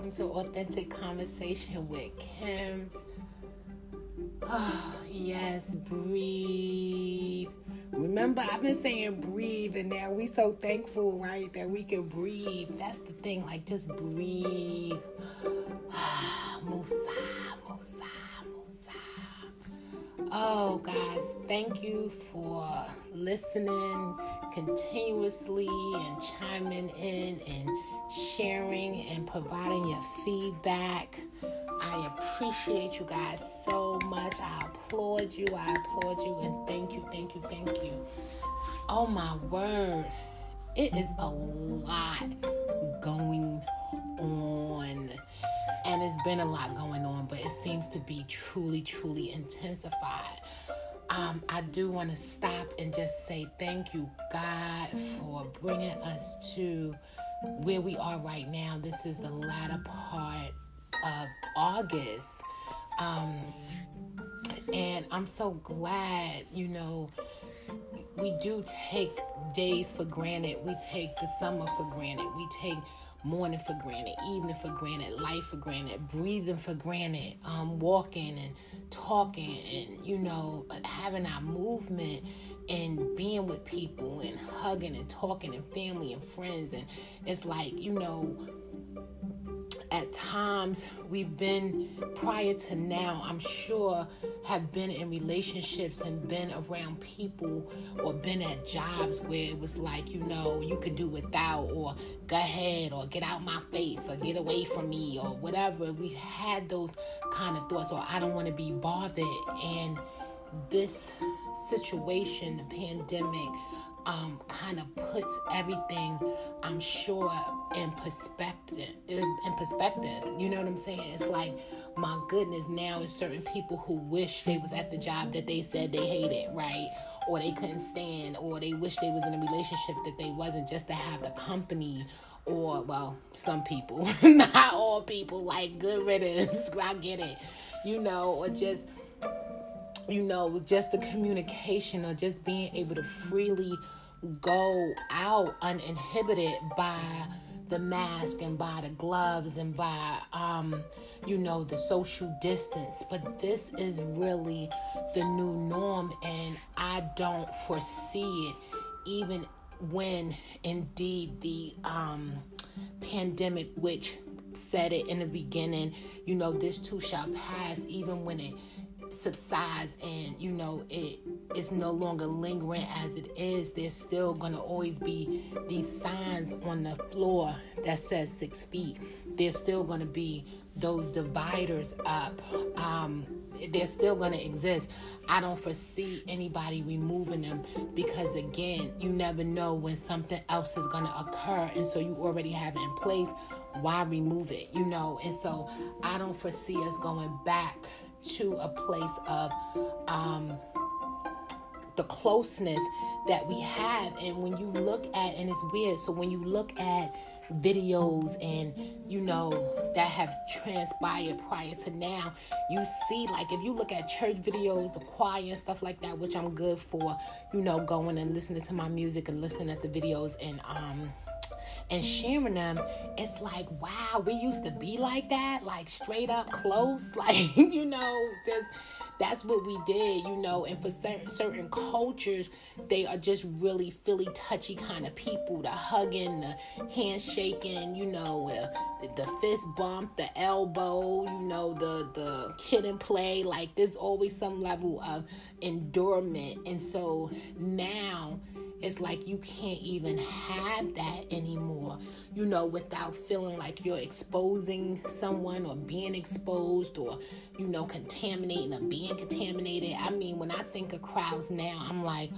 welcome to Authentic Conversation with Kim. Oh, yes, breathe. Remember, I've been saying breathe, and now we so thankful, right, that we can breathe. That's the thing, like just breathe. Musa, Musa, Musa. Oh, guys, thank you for listening continuously and chiming in and sharing and providing your feedback. I appreciate you guys so much. I applaud you. I applaud you and thank you, thank you, thank you. Oh my word. It is a lot going on. And it's been a lot going on, but it seems to be truly, truly intensified. Um, I do want to stop and just say thank you, God, for bringing us to where we are right now. This is the latter part of August. Um, and I'm so glad, you know, we do take days for granted. We take the summer for granted. We take morning for granted, evening for granted, life for granted, breathing for granted, um, walking and talking and, you know, having our movement and being with people and hugging and talking and family and friends. And it's like, you know, at times we've been prior to now i'm sure have been in relationships and been around people or been at jobs where it was like you know you could do without or go ahead or get out my face or get away from me or whatever we had those kind of thoughts or i don't want to be bothered and this situation the pandemic um, kind of puts everything, I'm sure, in perspective. In, in, perspective, you know what I'm saying? It's like, my goodness, now it's certain people who wish they was at the job that they said they hated, right? Or they couldn't stand, or they wish they was in a relationship that they wasn't just to have the company or well, some people, not all people, like good riddance. I get it, you know, or just you know, just the communication or just being able to freely go out uninhibited by the mask and by the gloves and by um you know the social distance. But this is really the new norm and i don't foresee it even when indeed the um pandemic which said it in the beginning you know this too shall pass even when it subsides and you know it is no longer lingering as it is there's still going to always be these signs on the floor that says six feet. There's still going to be those dividers up. Um, they're still going to exist. I don't foresee anybody removing them because again you never know when something else is going to occur and so you already have it in place. Why remove it you know? And so i don't foresee us going back to a place of um, the closeness that we have. And when you look at, and it's weird, so when you look at videos and you know that have transpired prior to now you see like if you look at church videos the choir and stuff like that which i'm good for you know going and listening to my music and listening at the videos and um and sharing them, it's like, wow, we used to be like that, like straight up close, like you know, just that's what we did, you know. And for certain certain cultures, they are just really philly touchy kind of people. The hugging, the handshaking, you know, the, the fist bump, the elbow, you know, the the kid and play. Like there's always some level of endurement, and so now it's like you can't even have that anymore, you know, without feeling like you're exposing someone or being exposed or, you know, contaminating or being contaminated. I mean, when I think of crowds now, I'm like,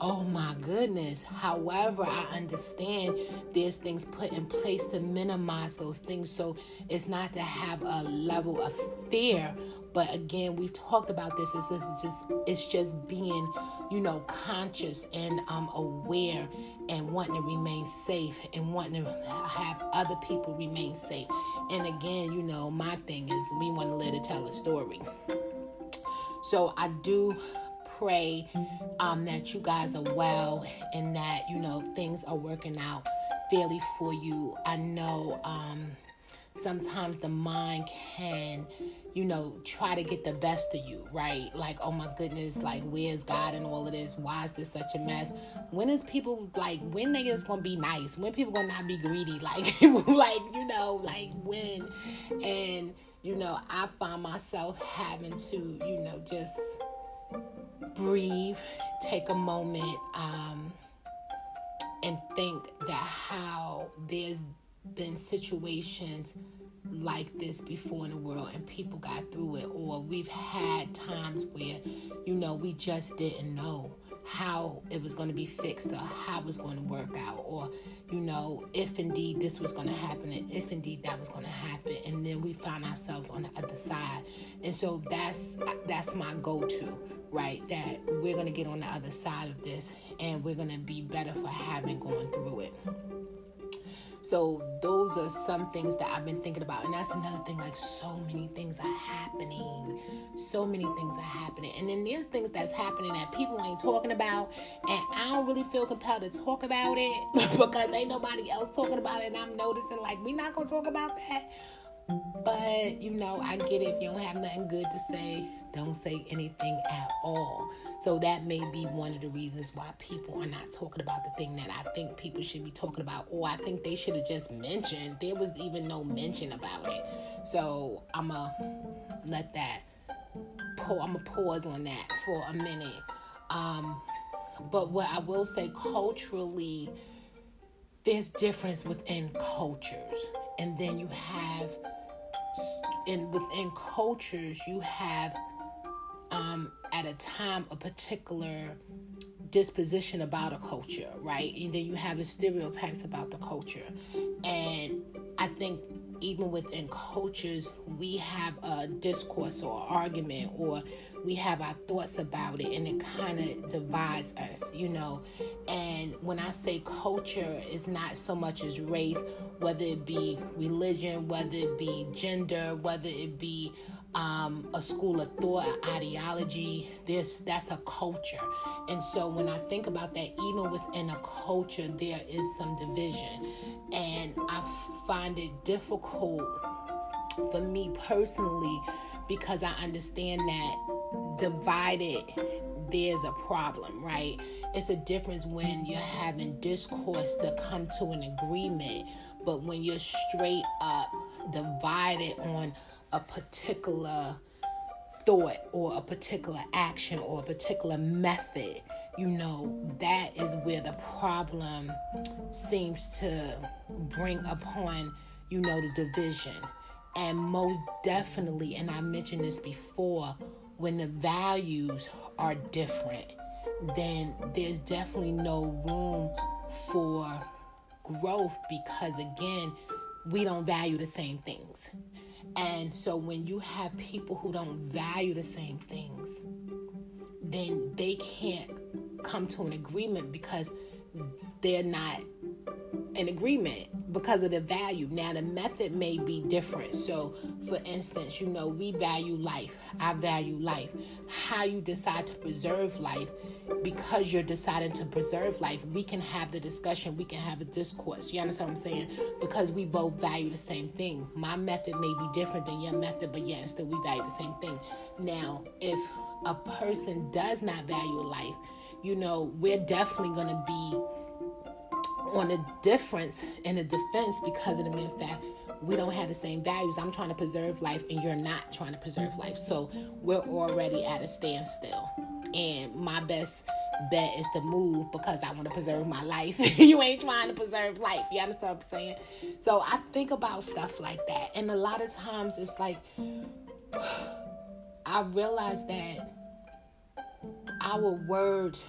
oh my goodness. However, I understand there's things put in place to minimize those things. So it's not to have a level of fear, but again, we've talked about this. It's, just it's just being, you know, conscious and um, aware and wanting to remain safe and wanting to have other people remain safe. And again, you know, my thing is we want to let it tell a story. So I do pray um, that you guys are well and that you know things are working out fairly for you. I know. Um, sometimes the mind can you know, try to get the best of you, right? Like, oh my goodness, like, where's God and all of this? Why is this such a mess? When is people like, when niggas gonna be nice? When people gonna not be greedy? Like, like, you know, like when? And, you know, I find myself having to, you know, just breathe, take a moment, um, and think that how there's been situations like this before in the world and people got through it or we've had times where you know we just didn't know how it was going to be fixed or how it was going to work out or you know if indeed this was going to happen and if indeed that was going to happen and then we found ourselves on the other side. And so that's that's my go-to right that we're going to get on the other side of this and we're going to be better for having gone through it so those are some things that I've been thinking about. And that's another thing, like so many things are happening. So many things are happening. And then there's things that's happening that people ain't talking about. And I don't really feel compelled to talk about it because ain't nobody else talking about it. And I'm noticing like we not gonna talk about that. But you know, I get it if you don't have nothing good to say, don't say anything at all. So that may be one of the reasons why people are not talking about the thing that I think people should be talking about, or I think they should have just mentioned. There was even no mention about it. So I'm gonna let that. I'm gonna pause on that for a minute. Um, but what I will say culturally, there's difference within cultures, and then you have, in within cultures, you have um, at a time a particular disposition about a culture, right? And then you have the stereotypes about the culture. And I think even within cultures, we have a discourse or argument, or we have our thoughts about it, and it kind of divides us, you know. And when I say culture, it's not so much as race, whether it be religion, whether it be gender, whether it be um, a school of thought, ideology. This that's a culture, and so when I think about that, even within a culture, there is some division, and I find it difficult for me personally because I understand that divided there's a problem, right? It's a difference when you're having discourse to come to an agreement, but when you're straight up divided on a particular thought or a particular action or a particular method, you know, that is where the problem seems to bring upon, you know, the division. And most definitely, and I mentioned this before, when the values are different, then there's definitely no room for growth because, again, we don't value the same things. And so when you have people who don't value the same things, then they can't come to an agreement because they're not in agreement because of the value. Now, the method may be different. So, for instance, you know, we value life. I value life. How you decide to preserve life, because you're deciding to preserve life, we can have the discussion, we can have a discourse. You understand what I'm saying? Because we both value the same thing. My method may be different than your method, but yeah, still we value the same thing. Now, if a person does not value life, you know, we're definitely going to be on a difference in a defense because of the mere fact we don't have the same values. I'm trying to preserve life and you're not trying to preserve life. So we're already at a standstill. And my best bet is to move because I want to preserve my life. you ain't trying to preserve life. You understand what I'm saying? So I think about stuff like that. And a lot of times it's like, I realize that our words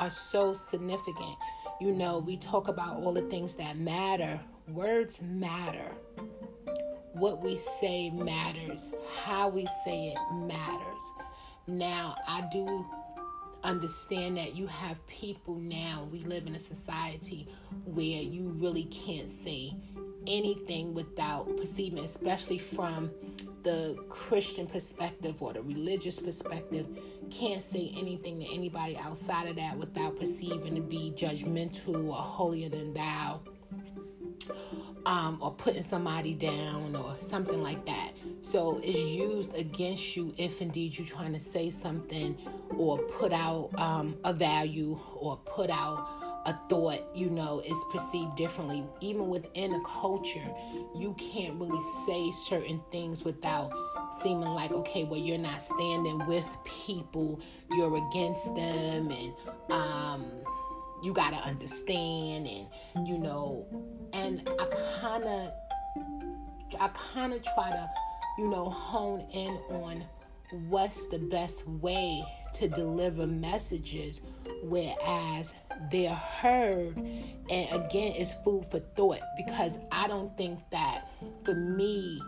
are so significant you know, we talk about all the things that matter. Words matter. What we say matters. How we say it matters. Now, I do understand that you have people now, we live in a society where you really can't say anything without perceiving, especially from the Christian perspective or the religious perspective, can't say anything to anybody outside of that without perceiving to be judgmental or holier than thou. um, or putting somebody down or something like that. So it's used against you if indeed you're trying to say something or put out um, a value or put out a thought, you know, is perceived differently. Even within a culture, you can't really say certain things without seeming like, okay, well, you're not standing with people, you're against them, and um, you got to understand, and you know, and I kind of, I kind of try to, you know, hone in on what's the best way to deliver messages whereas they're heard? And again it's food for thought because i don't think that for me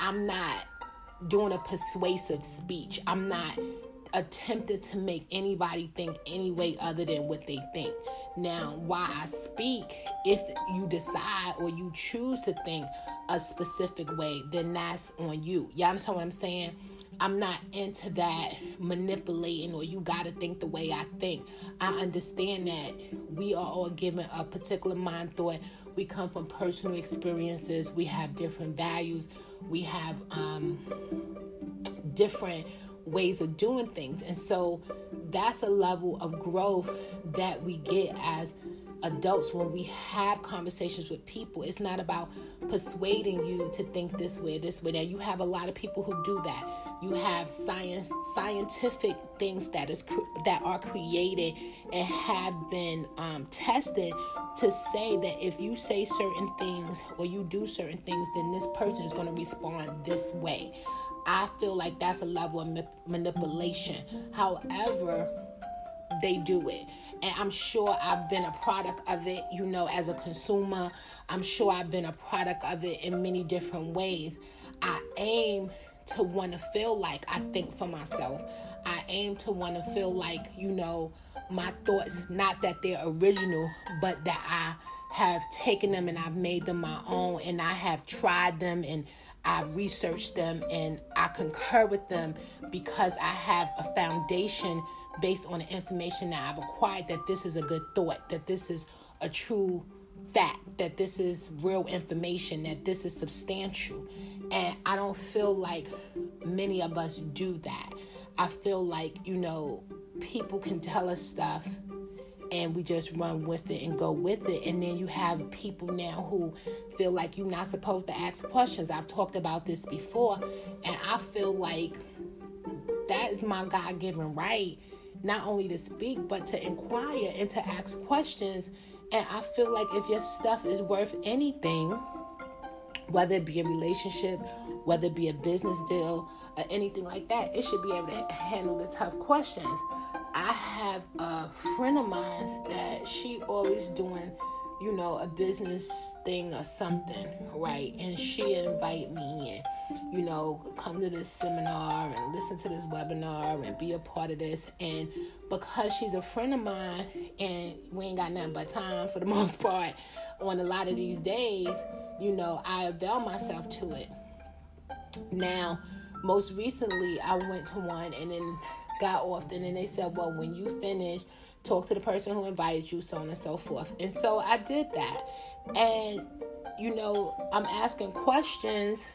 i'm not doing a persuasive speech. I'm not attempting to make anybody think any way other than what they think. Now why i speak if you decide or you choose to think a specific way then that's on you. Y'all understand what i'm saying I'm not into that manipulating or you got to think the way I think. I understand that we are all given a particular mind thought. We come from personal experiences, we have different values, we have um, different ways of doing things. And so that's a level of growth that we get as adults when we have conversations with people it's not about persuading you to think this way this way now you have a lot of people who do that you have science scientific things that is that are created and have been um, tested to say that if you say certain things or you do certain things then this person is going to respond this way i feel like that's a level of ma- manipulation however they do it and I'm sure I've been a product of it, you know, as a consumer. I'm sure I've been a product of it in many different ways. I aim to want to feel like I think for myself. I aim to want to feel like, you know, my thoughts, not that they're original, but that I have taken them and I've made them my own and I have tried them and I've researched them and I concur with them because I have a foundation based on the information that I've acquired that this is a good thought, that this is a true fact, that this is real information, that this is substantial. And I don't feel like many of us do that. I feel like, you know, people can tell us stuff and we just run with it and go with it. And then you have people now who feel like you're not supposed to ask questions. I've talked about this before, and I feel like that is my God given right not only to speak, but to inquire and to ask questions. And I feel like if your stuff is worth anything, whether it be a relationship, whether it be a business deal, or anything like that, it should be able to handle the tough questions. I have a friend of mine that she always doing you know, a business thing or something, right? And she invite me and, you know, come to this seminar and listen to this webinar and be a part of this. And because she's a friend of mine and we ain't got nothing but time for the most part on a lot of these days, you know, I avail myself to it. Now, most recently, I went to one and then got off, and then they said, well, when you finish, talk to the person who invited you, so on and so forth. And so I did that. And, you know, I'm asking questions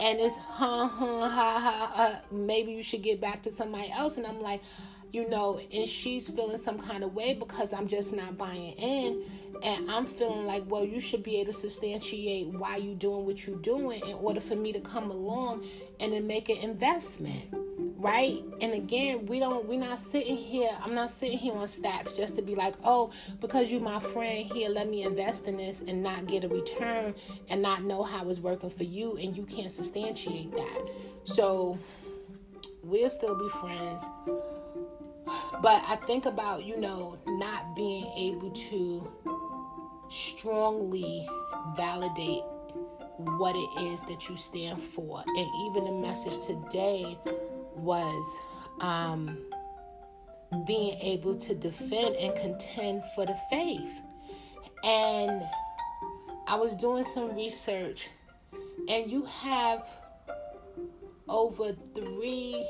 and it's huh, huh, ha, ha, uh, maybe you should get back to somebody else. And I'm like, you know, and she's feeling some kind of way because I'm just not buying in. And I'm feeling like, well, you should be able to substantiate why you're doing what you're doing in order for me to come along and then make an investment right? And again, we don't we're not sitting here, I'm not sitting here on stacks just to be like, "Oh, because you're my friend, here let me invest in this and not get a return and not know how it's working for you and you can't substantiate that." So, we'll still be friends. But I think about, you know, not being able to strongly validate what it is that you stand for. And even the message today was um, being able to defend and contend for the faith. And I was doing some research, and you have over 3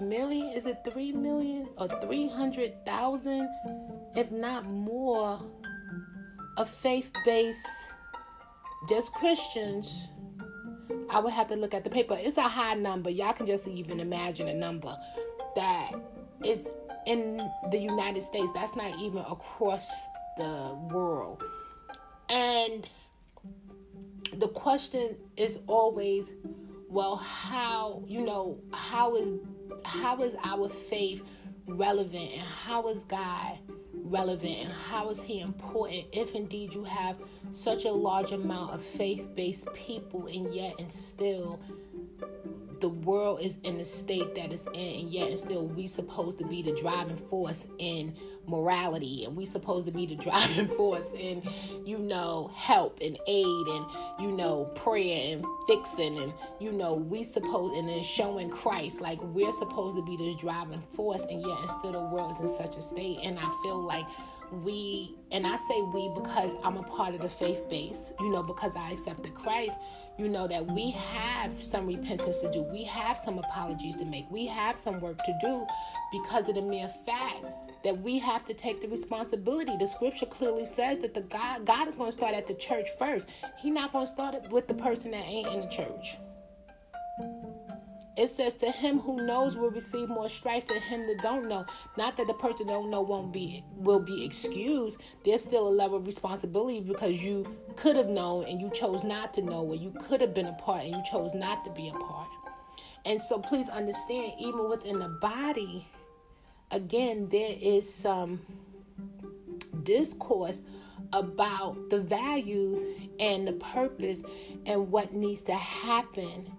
million is it 3 million or 300,000 if not more of faith-based just Christians, I would have to look at the paper. It's a high number. Y'all can just even imagine a number that is in the United States. That's not even across the world. And the question is always, well, how, you know, how is how is our faith relevant and how is God relevant and how is he important if indeed you have such a large amount of faith-based people and yet and still the world is in the state that it's in and yet and still we supposed to be the driving force in morality and we supposed to be the driving force and you know help and aid and you know prayer and fixing and you know we supposed and then showing christ like we're supposed to be this driving force and yet and still the world is in such a state. And i feel like we and i say we because i'm a part of the faith base you know because i accepted christ you know that we have some repentance to do. We have some apologies to make. We have some work to do because of the mere fact that we have to take the responsibility the scripture clearly says that the god god is going to start at the church first he's not going to start it with the person that ain't in the church it says to him who knows will receive more strife than him that don't know. Not that the person don't know won't be will be excused. There's still a level of responsibility because you could have known and you chose not to know, or you could have been a part and you chose not to be a part. And so please understand, even within the body, again, there is some discourse about the values and the purpose and what needs to happen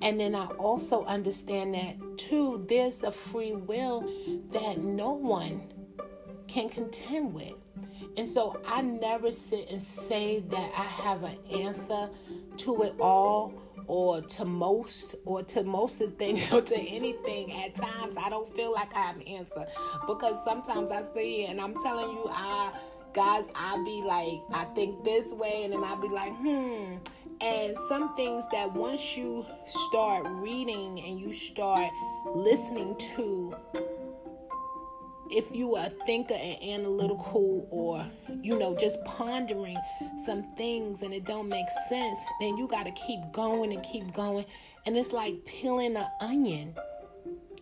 and then I also understand that too, there's a free will that no one can contend with. And so I never sit and say that I have an answer to it all or to most or to most of things or to anything at times i don't feel like i have an answer. Because sometimes i see it and i'm telling you i guys i be like i think this way and then i be like hmm. And some things that once you start reading and you start listening to, if you are a thinker and analytical or you know just pondering some things and it don't make sense then you got to keep going and keep going. And it's like peeling an onion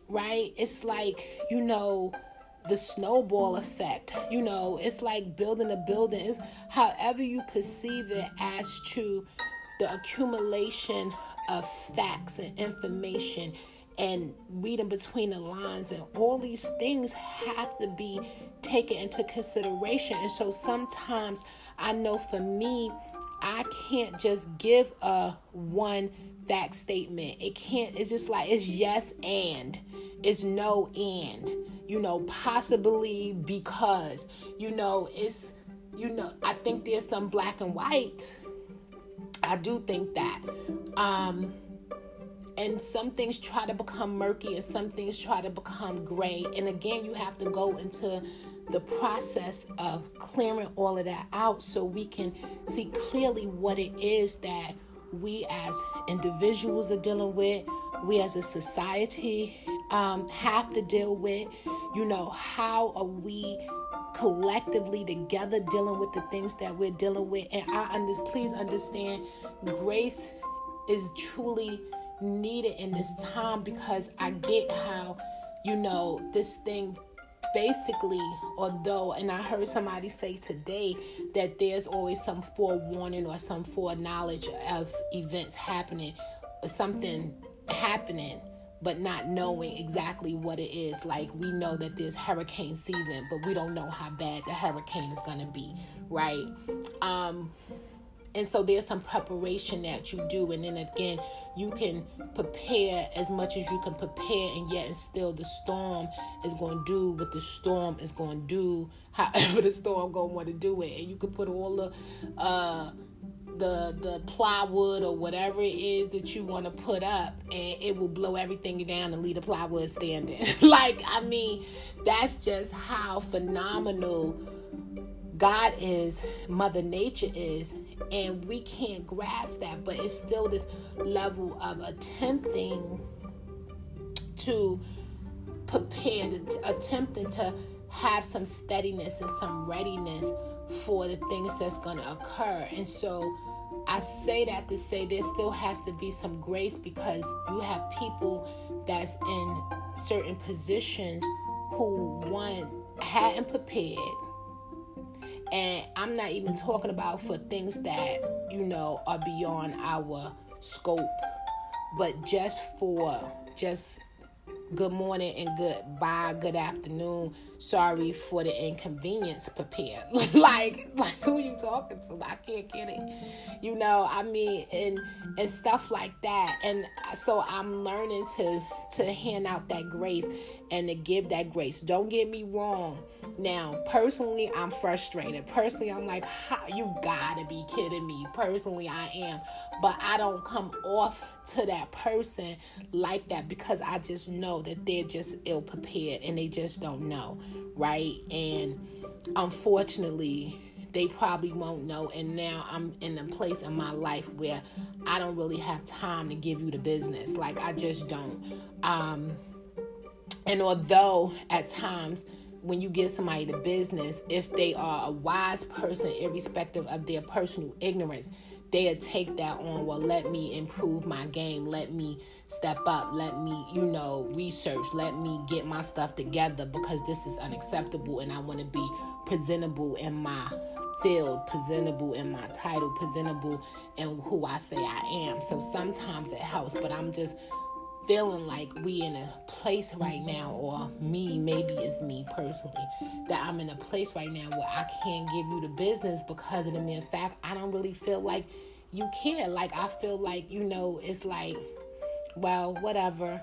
right? It's like you know the snowball effect. You know it's like building a building. It's however you perceive it as to the accumulation of facts and information and reading between the lines and all these things have to be taken into consideration. And so sometimes i know for me i can't just give a one fact statement. It can't it's just like it's yes and. It's no and. You know possibly because you know it's you know i think there's some black and white. I do think that. Um, and some things try to become murky and some things try to become gray. And again, you have to go into the process of clearing all of that out so we can see clearly what it is that we as individuals are dealing with, we as a society um, have to deal with. You know, how are we collectively together dealing with the things that we're dealing with. And I under, please understand, grace is truly needed in this time because I get how, you know, this thing basically, although, and I heard somebody say today that there's always some forewarning or some foreknowledge of events happening, something happening but not knowing exactly what it is. Like we know that there's hurricane season, but we don't know how bad the hurricane is going to be, right? Um and so there's some preparation that you do and then again you can prepare as much as you can prepare and yet and still the storm is going to do what the storm is going to do however the storm going to want to do it. And you can put all the uh the the plywood or whatever it is that you want to put up and it will blow everything down and leave the plywood standing. Like i mean that's just how phenomenal god is mother nature is and we can't grasp that but it's still this level of attempting to prepare to, attempting to have some steadiness and some readiness for the things that's going to occur and so I say that to say there still has to be some grace because you have people that's in certain positions who one hadn't prepared. And I'm not even talking about for things that, you know, are beyond our scope, but just for just good morning and good bye, good afternoon. Sorry for the inconvenience. Prepared. like, like who you talking to? I can't get it. You know, I mean, and and stuff like that. And so I'm learning to to hand out that grace and to give that grace. Don't get me wrong. Now, personally, I'm frustrated. Personally, I'm like, you gotta be kidding me. Personally, I am. But I don't come off to that person like that because I just know that they're just ill prepared and they just don't know, right? And unfortunately, they probably won't know. And now I'm in a place in my life where I don't really have time to give you the business. Like, I just don't. Um, and although at times, when you give somebody the business, if they are a wise person, irrespective of their personal ignorance, they'll take that on. Well, let me improve my game. Let me step up. Let me, you know, research. Let me get my stuff together because this is unacceptable and I want to be presentable in my field, presentable in my title, presentable in who I say I am. So sometimes it helps, but I'm just feeling like we in a place right now or me maybe it's me personally that i'm in a place right now where i can't give you the business because of the mere fact i don't really feel like you care. Like i feel like you know it's like well whatever.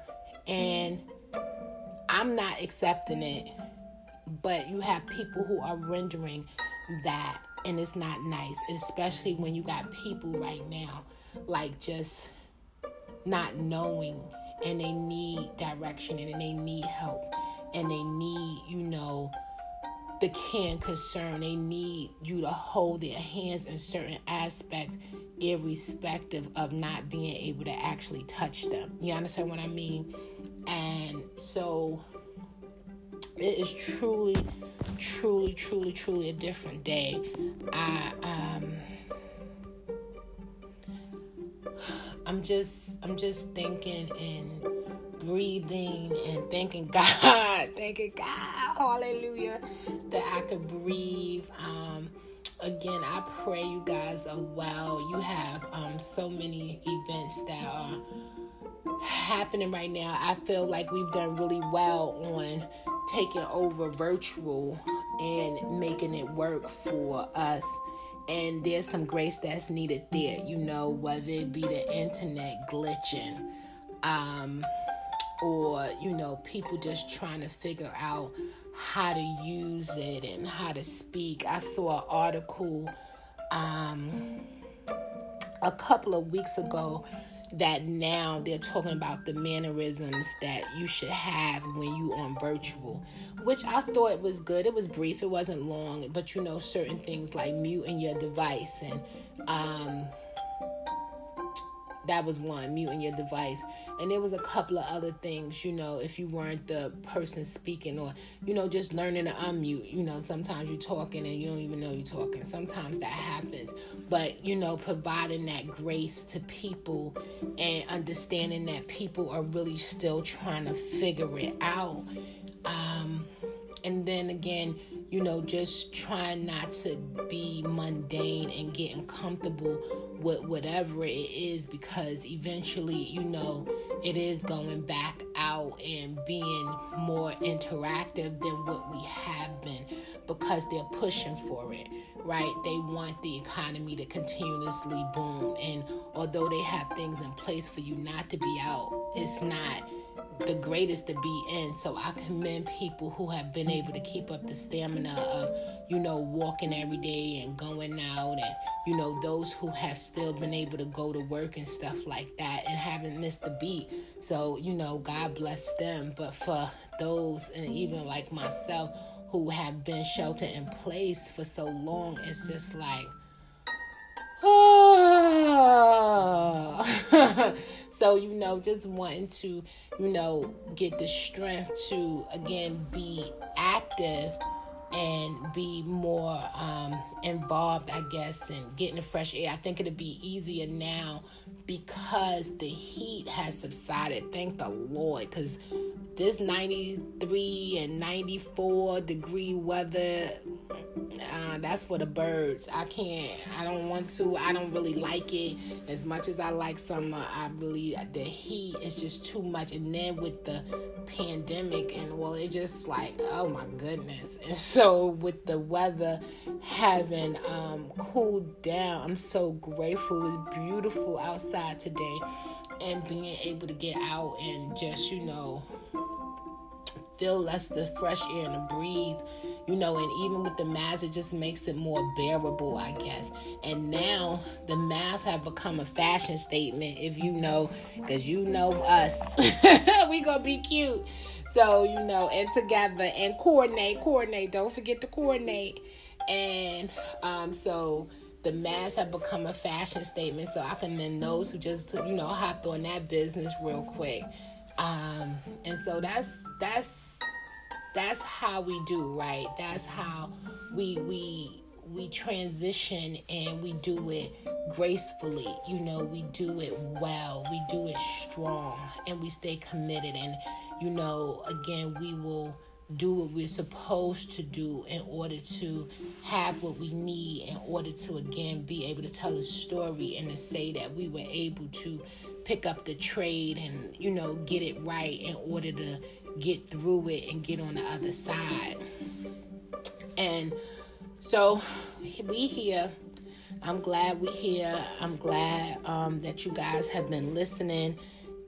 And i'm not accepting it but you have people who are rendering that and it's not nice especially when you got people right now like just not knowing and they need direction and they need help and they need, you know, the and concern. They need you to hold their hands in certain aspects, irrespective of not being able to actually touch them. You understand what I mean? And so it is truly, truly, truly, truly a different day. I um I'm just I'm just thinking and breathing and thanking God, thanking God, hallelujah, that I could breathe. Um, again, I pray you guys are well. You have um, so many events that are happening right now. I feel like we've done really well on taking over virtual and making it work for us and there's some grace that's needed there you know whether it be the internet glitching um, or you know people just trying to figure out how to use it and how to speak. I saw an article um, a couple of weeks ago that now they're talking about the mannerisms that you should have when you on virtual which i thought was good. It was brief. It wasn't long. But you know certain things like muting your device and um, that was one muting your device. And there was a couple of other things you know if you weren't the person speaking or you know just learning to unmute you know sometimes you're talking and you don't even know you're talking. Sometimes that happens. But you know providing that grace to people and understanding that people are really still trying to figure it out. Um, and then again you know, just trying not to be mundane and getting comfortable with whatever it is because eventually, you know, it is going back out and being more interactive than what we have been because they're pushing for it, right? They want the economy to continuously boom. And although they have things in place for you not to be out, it's not the greatest to be in. So I commend people who have been able to keep up the stamina of, you know, walking every day and going out, and, you know, those who have still been able to go to work and stuff like that and haven't missed a beat. So, you know, God bless them. But for those, and even like myself, who have been sheltered in place for so long, it's just like, oh. so, you know, just wanting to you know, get the strength to again be active and be more um, involved, I guess, in getting the fresh air. I think it'd be easier now because the heat has subsided. Thank the Lord, because this 93 and 94 degree weather uh, that's for the birds i can't i don't want to i don't really like it as much as i like summer i really the heat is just too much and then with the pandemic and well it just like oh my goodness and so with the weather having um, cooled down i'm so grateful it's beautiful outside today and being able to get out and just you know feel less the fresh air and the breeze you know, and even with the mask, it just makes it more bearable, I guess. And now the masks have become a fashion statement, if you know, because you know us. we gonna be cute. So, you know, and together and coordinate, coordinate. Don't forget to coordinate. And um, so the masks have become a fashion statement. So I commend those who just, you know, hop on that business real quick. Um, and so that's that's that's how we do right that's how we we we transition and we do it gracefully you know we do it well we do it strong and we stay committed and you know again we will do what we're supposed to do in order to have what we need in order to again be able to tell a story and to say that we were able to pick up the trade and you know get it right in order to get through it and get on the other side. And so we here. I'm glad we here. I'm glad um, that you guys have been listening.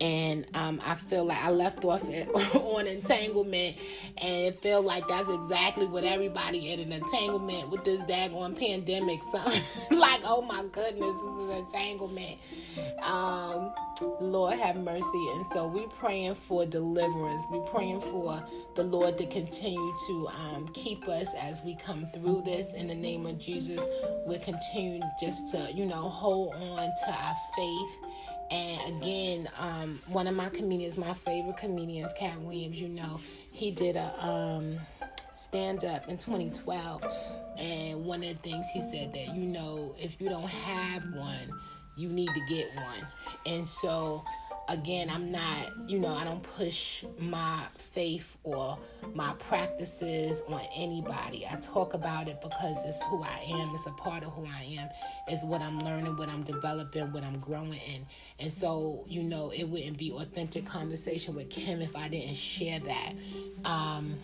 And um, I feel like I left off it on entanglement, and it felt like that's exactly what everybody in an entanglement with this daggone pandemic. So, like, oh my goodness, this is entanglement. Um, Lord have mercy. And so we're praying for deliverance. We're praying for the Lord to continue to um, keep us as we come through this in the name of Jesus. We're continuing just to, you know, hold on to our faith. And again, um, one of my comedians, my favorite comedians, Katt Williams, you know, he did a um, stand up in 2012. And one of the things he said that, you know, if you don't have one, you need to get one. And so, again, I'm not, you know, I don't push my faith or my practices on anybody. I talk about it because it's who I am, it's a part of who I am, it's what I'm learning, what I'm developing, what I'm growing in. And so, you know, it wouldn't be authentic conversation with Kim if I didn't share that. Um,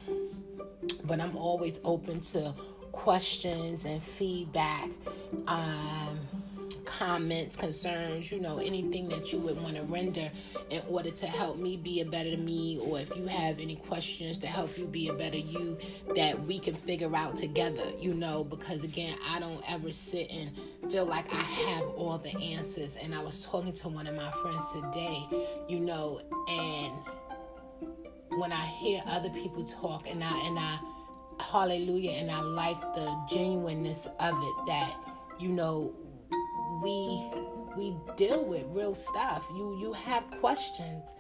but I'm always open to questions and feedback. Um, comments, concerns, you know, anything that you would want to render in order to help me be a better me, or if you have any questions to help you be a better you that we can figure out together, you know, because again, I don't ever sit and feel like I have all the answers. And I was talking to one of my friends today, you know, and when I hear other people talk and I and I hallelujah and I like the genuineness of it that you know we we deal with real stuff. You you have questions.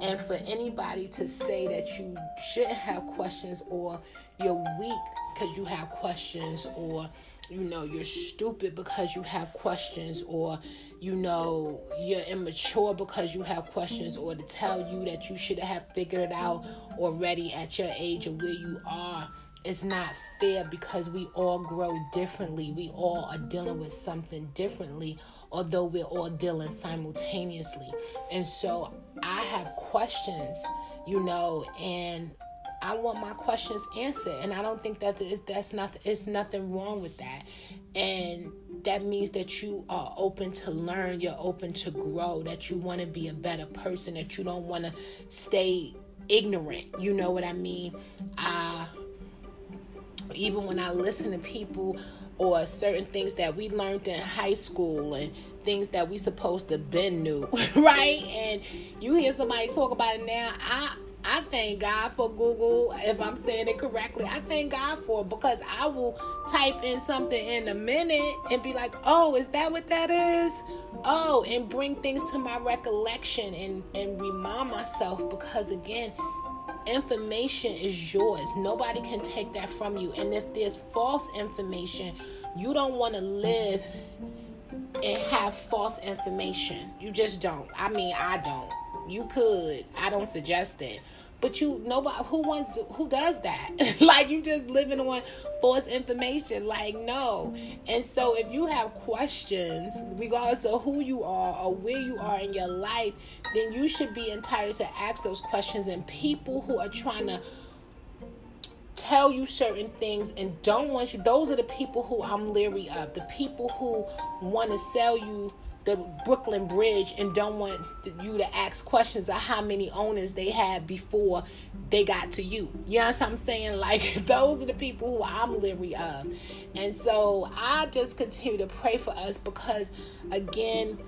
And for anybody to say that you shouldn't have questions or you're weak because you have questions or you know you're stupid because you have questions or you know you're immature because you have questions or to tell you that you should have figured it out already at your age or where you are it's not fair because we all grow differently. We all are dealing with something differently, although we're all dealing simultaneously. And so I have questions, you know, and I want my questions answered, and I don't think that that's nothing. It's nothing wrong with that, and that means that you are open to learn. You're open to grow. That you want to be a better person. That you don't want to stay ignorant. You know what I mean? Uh, even when I listen to people or certain things that we learned in high school and things that we supposed to been new, right? And you hear somebody talk about it now, I I thank God for Google, if I'm saying it correctly. I thank God for it because I will type in something in a minute and be like, oh, is that what that is? Oh, and bring things to my recollection and, and remind myself because, again, information is yours. Nobody can take that from you. And if there's false information, you don't want to live and have false information. You just don't. I mean, I don't. You could. I don't suggest it. But you nobody who wants who does that? like you just living on false information. Like no. And so if you have questions, regardless of who you are or where you are in your life, then you should be entitled to ask those questions. And people who are trying to tell you certain things and don't want you those are the people who I'm leery of. The people who want to sell you the Brooklyn Bridge and don't want you to ask questions of how many owners they had before they got to you. You know what I'm saying? Like those are the people who I'm leery of. And so I just continue to pray for us because again,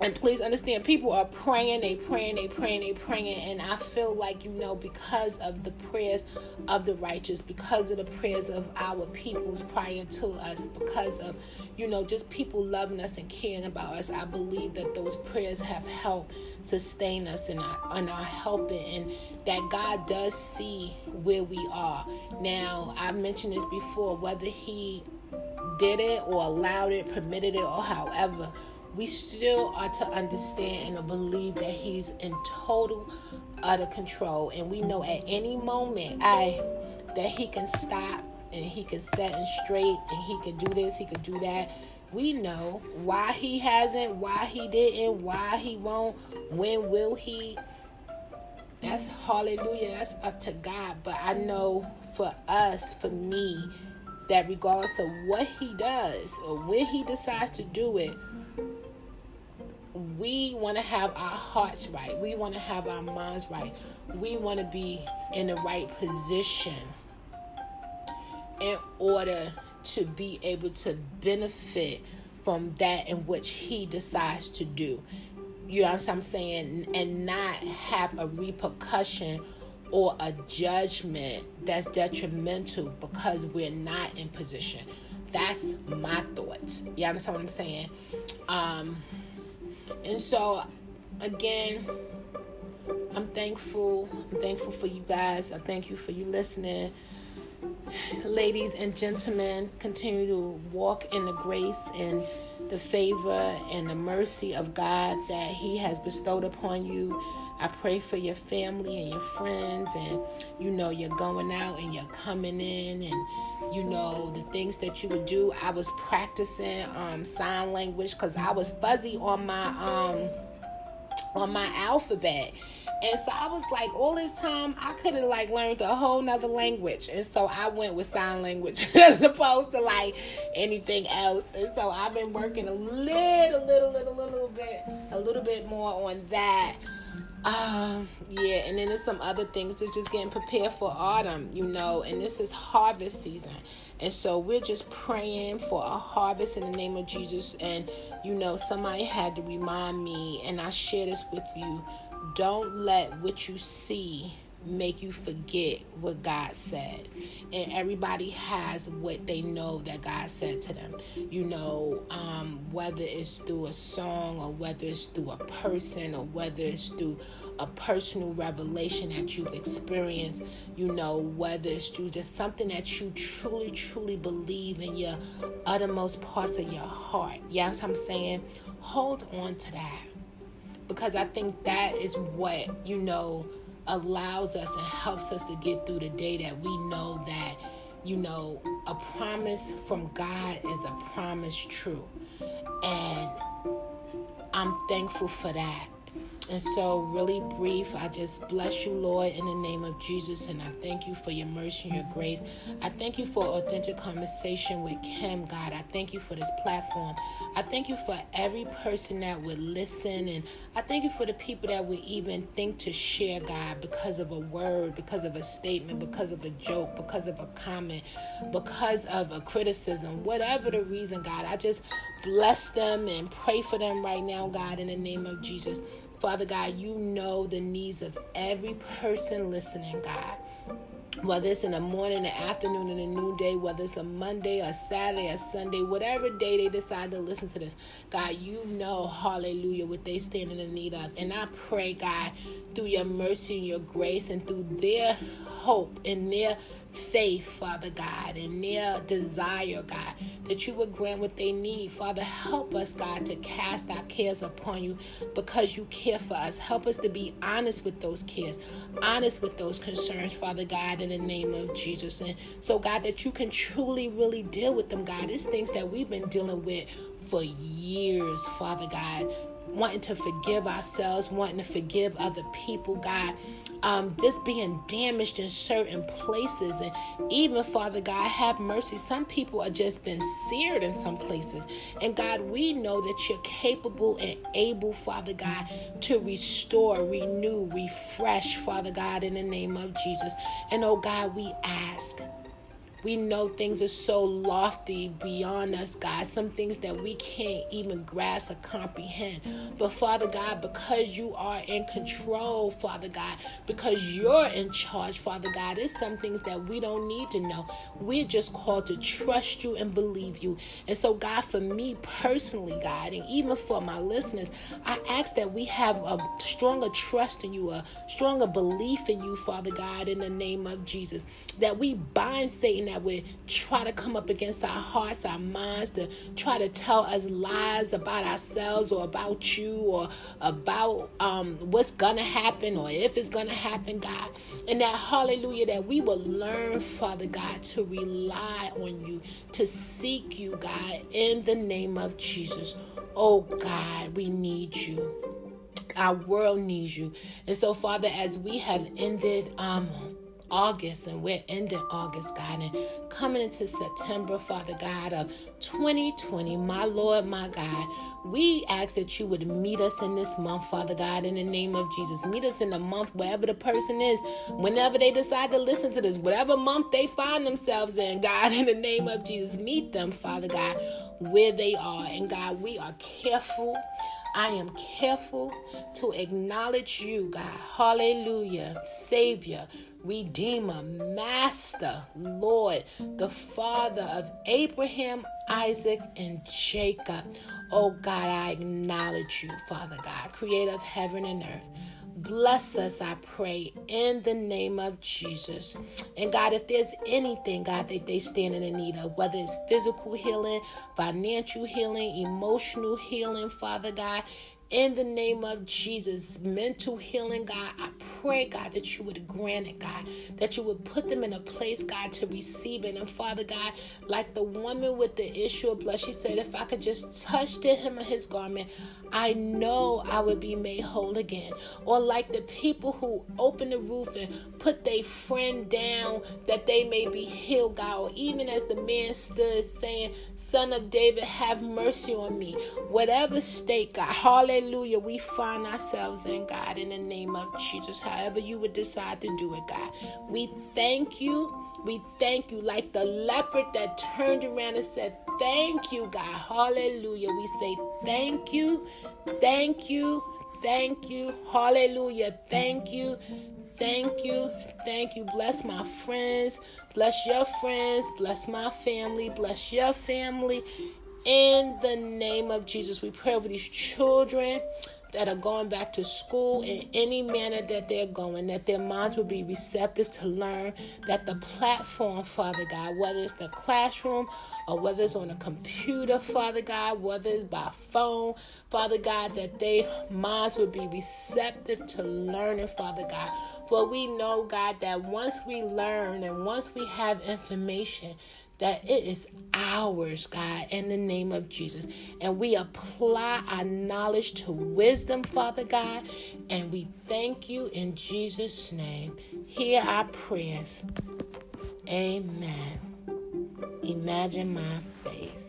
and please understand people are praying they praying they praying they praying. And i feel like you know because of the prayers of the righteous because of the prayers of our peoples prior to us because of you know just people loving us and caring about us i believe that those prayers have helped sustain us and are, and are helping and that god does see where we are. Now i've mentioned this before whether he did it or allowed it permitted it or however we still are to understand and believe that he's in total utter control. And we know at any moment i that he can stop and he can set and straight and he can do this he can do that. We know why he hasn't why he didn't why he won't when will he? That's hallelujah. That's up to god. But i know for us for me that regardless of what he does or when he decides to do it we want to have our hearts right. We want to have our minds right. We want to be in the right position in order to be able to benefit from that in which he decides to do. You know what I'm saying? And not have a repercussion or a judgment that's detrimental because we're not in position. That's my thoughts. You understand what I'm saying? Um, and so, again, I'm thankful. I'm thankful for you guys. I thank you for you listening. Ladies and gentlemen, continue to walk in the grace and the favor and the mercy of God that He has bestowed upon you. I pray for your family and your friends, and you know, you're going out and you're coming in, and you know, the things that you would do. I was practicing um, sign language because I was fuzzy on my um, on my alphabet. And so I was like, all this time I could have like learned a whole nother language. And so I went with sign language as opposed to like anything else. And so I've been working a little, little, little, little bit, a little bit more on that. Um, yeah, and then there's some other things that's just getting prepared for autumn, you know, and this is harvest season. And so we're just praying for a harvest in the name of Jesus. And you know, somebody had to remind me, and I share this with you don't let what you see make you forget what God said. And everybody has what they know that God said to them. You know, um, whether it's through a song or whether it's through a person or whether it's through a personal revelation that you've experienced, you know, whether it's through just something that you truly, truly believe in your uttermost parts of your heart. Yes, I'm saying hold on to that. Because I think that is what, you know, allows us and helps us to get through the day that we know that, you know, a promise from God is a promise true. And I'm thankful for that. And so, really brief, I just bless you, Lord, in the name of Jesus. And I thank you for your mercy and your grace. I thank you for authentic conversation with Kim, God. I thank you for this platform. I thank you for every person that would listen. And I thank you for the people that would even think to share, God, because of a word, because of a statement, because of a joke, because of a comment, because of a criticism, whatever the reason, God. I just bless them and pray for them right now, God, in the name of Jesus. Father God, you know the needs of every person listening, God. whether it's in the morning, the afternoon, and the noonday, whether it's a Monday, a Saturday, a Sunday, whatever day they decide to listen to this, God, you know, hallelujah, what they stand in the need of. And I pray, God, through your mercy and your grace and through their hope and their faith, Father God, and their desire, God, that you would grant what they need. Father, help us, God, to cast our cares upon you because you care for us. Help us to be honest with those cares, honest with those concerns, Father God, in the name of Jesus. And so, God, that you can truly, really deal with them, God. It's things that we've been dealing with for years, Father God wanting to forgive ourselves, wanting to forgive other people, God um, just being damaged in certain places. And even, Father God, have mercy. Some people are just been seared in some places. And God, we know that you're capable and able, Father God, to restore, renew, refresh, Father God, in the name of Jesus. And oh God, we ask we know things are so lofty beyond us, God. Some things that we can't even grasp or comprehend. But Father God, because you are in control, Father God, because you're in charge, Father God, it's some things that we don't need to know. We're just called to trust you and believe you. And so, God, for me personally, God, and even for my listeners, I ask that we have a stronger trust in you, a stronger belief in you, Father God, in the name of Jesus. That we bind Satan that would try to come up against our hearts, our minds, to try to tell us lies about ourselves or about you or about um, what's gonna happen or if it's gonna happen, God. And that hallelujah, that we will learn, Father God, to rely on you, to seek you, God, in the name of Jesus. Oh God, we need you. Our world needs you. And so, Father, as we have ended um August and we're ending August, God, and coming into September, Father God, of 2020, my Lord, my God, we ask that you would meet us in this month, Father God, in the name of Jesus. Meet us in the month, wherever the person is, whenever they decide to listen to this, whatever month they find themselves in, God, in the name of Jesus. Meet them, Father God, where they are. And God, we are careful. I am careful to acknowledge you, God. Hallelujah. Savior, Redeemer, Master, Lord, the Father of Abraham, Isaac, and Jacob. Oh God, I acknowledge you, Father God, creator of heaven and earth. Bless us, I pray, in the name of Jesus. And God, if there's anything, God, that they stand in need of, whether it's physical healing, financial healing, emotional healing, Father God, in the name of Jesus. Mental healing, God, I pray, God, that you would grant it, God, that you would put them in a place, God, to receive it. And Father God, like the woman with the issue of blood, she said, if I could just touch the hem of his garment, I know I would be made whole again. Or like the people who open the roof and put their friend down that they may be healed, God. Or even as the man stood saying, Son of David, have mercy on me. Whatever state, God, hallelujah, we find ourselves in, God, in the name of Jesus. However, you would decide to do it, God. We thank you. We thank you, like the leopard that turned around and said, Thank you, God. Hallelujah. We say, Thank you, thank you, thank you. Hallelujah. Thank you, thank you, thank you. Bless my friends, bless your friends, bless my family, bless your family. In the name of Jesus, we pray over these children that are going back to school in any manner that they're going, that their minds will be receptive to learn, that the platform, Father God, whether it's the classroom or whether it's on a computer, Father God, whether it's by phone, Father God, that their minds will be receptive to learning, Father God. For we know, God, that once we learn and once we have information, that it is ours, God, in the name of Jesus. And we apply our knowledge to wisdom, Father God, and we thank you in Jesus' name. Hear our prayers. Amen. Imagine my faith.